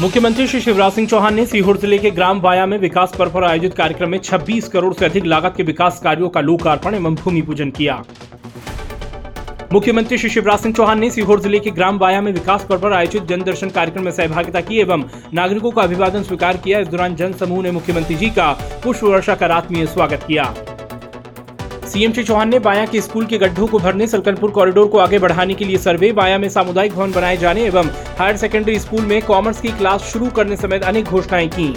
मुख्यमंत्री श्री शिवराज सिंह चौहान ने सीहोर ज़िले के ग्राम वाया में विकास पर्व पर आयोजित कार्यक्रम में 26 करोड़ से अधिक लागत के विकास कार्यों का लोकार्पण एवं भूमि पूजन किया। मुख्यमंत्री श्री शिवराज सिंह चौहान ने सीहोर ज़िले के ग्राम बाया में विकास पर्व पर आयोजित जनदर्शन कार्यक्रम में सहभागिता की एवं नागरिकों का अभिवादन स्वीकार किया। इस दौरान जन समूह ने मुख्यमंत्री जी का पुष्प वर्षा कर आत्मीय स्वागत किया। सीएम श्री चौहान ने बाया के स्कूल के गड्ढों को भरने सलकनपुर कॉरिडोर को आगे बढ़ाने के लिए सर्वे, बाया में सामुदायिक भवन बनाए जाने एवं हायर सेकेंडरी स्कूल में कॉमर्स की क्लास शुरू करने समेत अनेक घोषणाएँ की।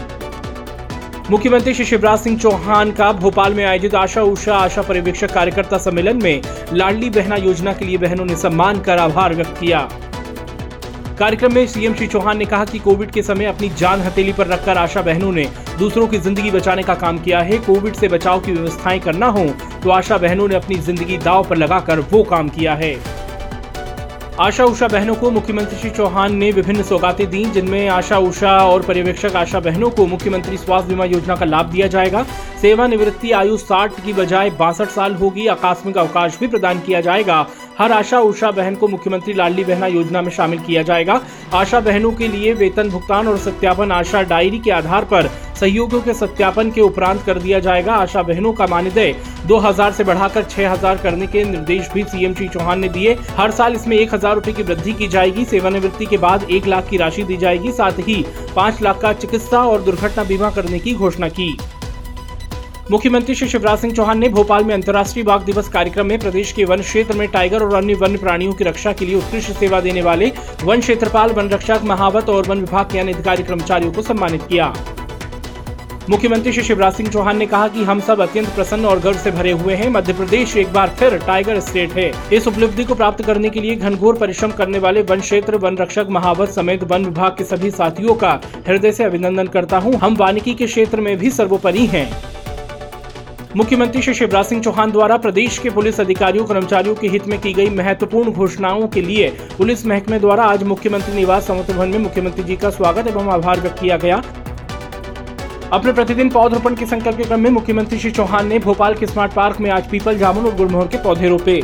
मुख्यमंत्री श्री शिवराज सिंह चौहान का भोपाल में आयोजित आशा उषा आशा पर्यवेक्षक कार्यकर्ता सम्मेलन में लाडली बहना योजना के लिए बहनों ने सम्मान कर आभार व्यक्त किया। कार्यक्रम में सीएम श्री चौहान ने कहा कि कोविड के समय अपनी जान हथेली पर रखकर आशा बहनों ने दूसरों की ज़िंदगी बचाने का काम किया है। कोविड से बचाव की व्यवस्थाएँ करना हो तो आशा बहनों ने अपनी ज़िंदगी दाव पर लगाकर वो काम किया है। आशा उषा बहनों को मुख्यमंत्री श्री चौहान ने विभिन्न सौगातें दी, जिनमें आशा उषा और पर्यवेक्षक आशा बहनों को मुख्यमंत्री स्वास्थ्य बीमा योजना का लाभ दिया जाएगा। सेवानिवृत्ति आयु साठ की बजाय बासठ साल होगी। आकस्मिक अवकाश भी प्रदान किया जाएगा। हर आशा उषा बहन को मुख्यमंत्री लाडली बहना योजना में शामिल किया जाएगा। आशा बहनों के लिए वेतन भुगतान और सत्यापन आशा डायरी के आधार पर सहयोगियों के सत्यापन के उपरांत कर दिया जाएगा। आशा बहनों का मानदेय 2000 से बढ़ाकर 6000 करने के निर्देश भी सीएम श्री चौहान ने दिए। हर साल इसमें एक हज़ार रूपए की वृद्धि की जाएगी। सेवानिवृत्ति के बाद एक लाख की राशि दी जाएगी। साथ ही पाँच लाख का चिकित्सा और दुर्घटना बीमा करने की घोषणा की। मुख्यमंत्री श्री शिवराज सिंह चौहान ने भोपाल में अंतर्राष्ट्रीय बाघ दिवस कार्यक्रम में प्रदेश के वन क्षेत्र में टाइगर और अन्य वन्य प्राणियों की रक्षा के लिए उत्कृष्ट सेवा देने वाले वन क्षेत्रपाल, वन रक्षक, महावत और वन विभाग के अन्य अधिकारी कर्मचारियों को सम्मानित किया। मुख्यमंत्री श्री शिवराज सिंह चौहान ने कहा कि हम सब अत्यंत प्रसन्न और गर्व से भरे हुए हैं। मध्य प्रदेश एक बार फिर टाइगर स्टेट है। इस उपलब्धि को प्राप्त करने के लिए घनघोर परिश्रम करने वाले वन क्षेत्र, वन रक्षक, महावत समेत वन विभाग के सभी साथियों का हृदय से अभिनंदन करता हूँ। हम वानिकी के क्षेत्र में भी सर्वोपरि हैं। मुख्यमंत्री श्री शिवराज सिंह चौहान द्वारा प्रदेश के पुलिस अधिकारियों, कर्मचारियों के हित में की गई महत्वपूर्ण घोषणाओं के लिए पुलिस महकमे द्वारा आज मुख्यमंत्री निवास समर्थ भवन में मुख्यमंत्री जी का स्वागत एवं आभार व्यक्त किया गया। अपने प्रतिदिन पौधरोपण के संकल्प के क्रम में मुख्यमंत्री श्री चौहान ने भोपाल के स्मार्ट पार्क में आज पीपल जामुन और गुड़मोहर के पौधे रोपे।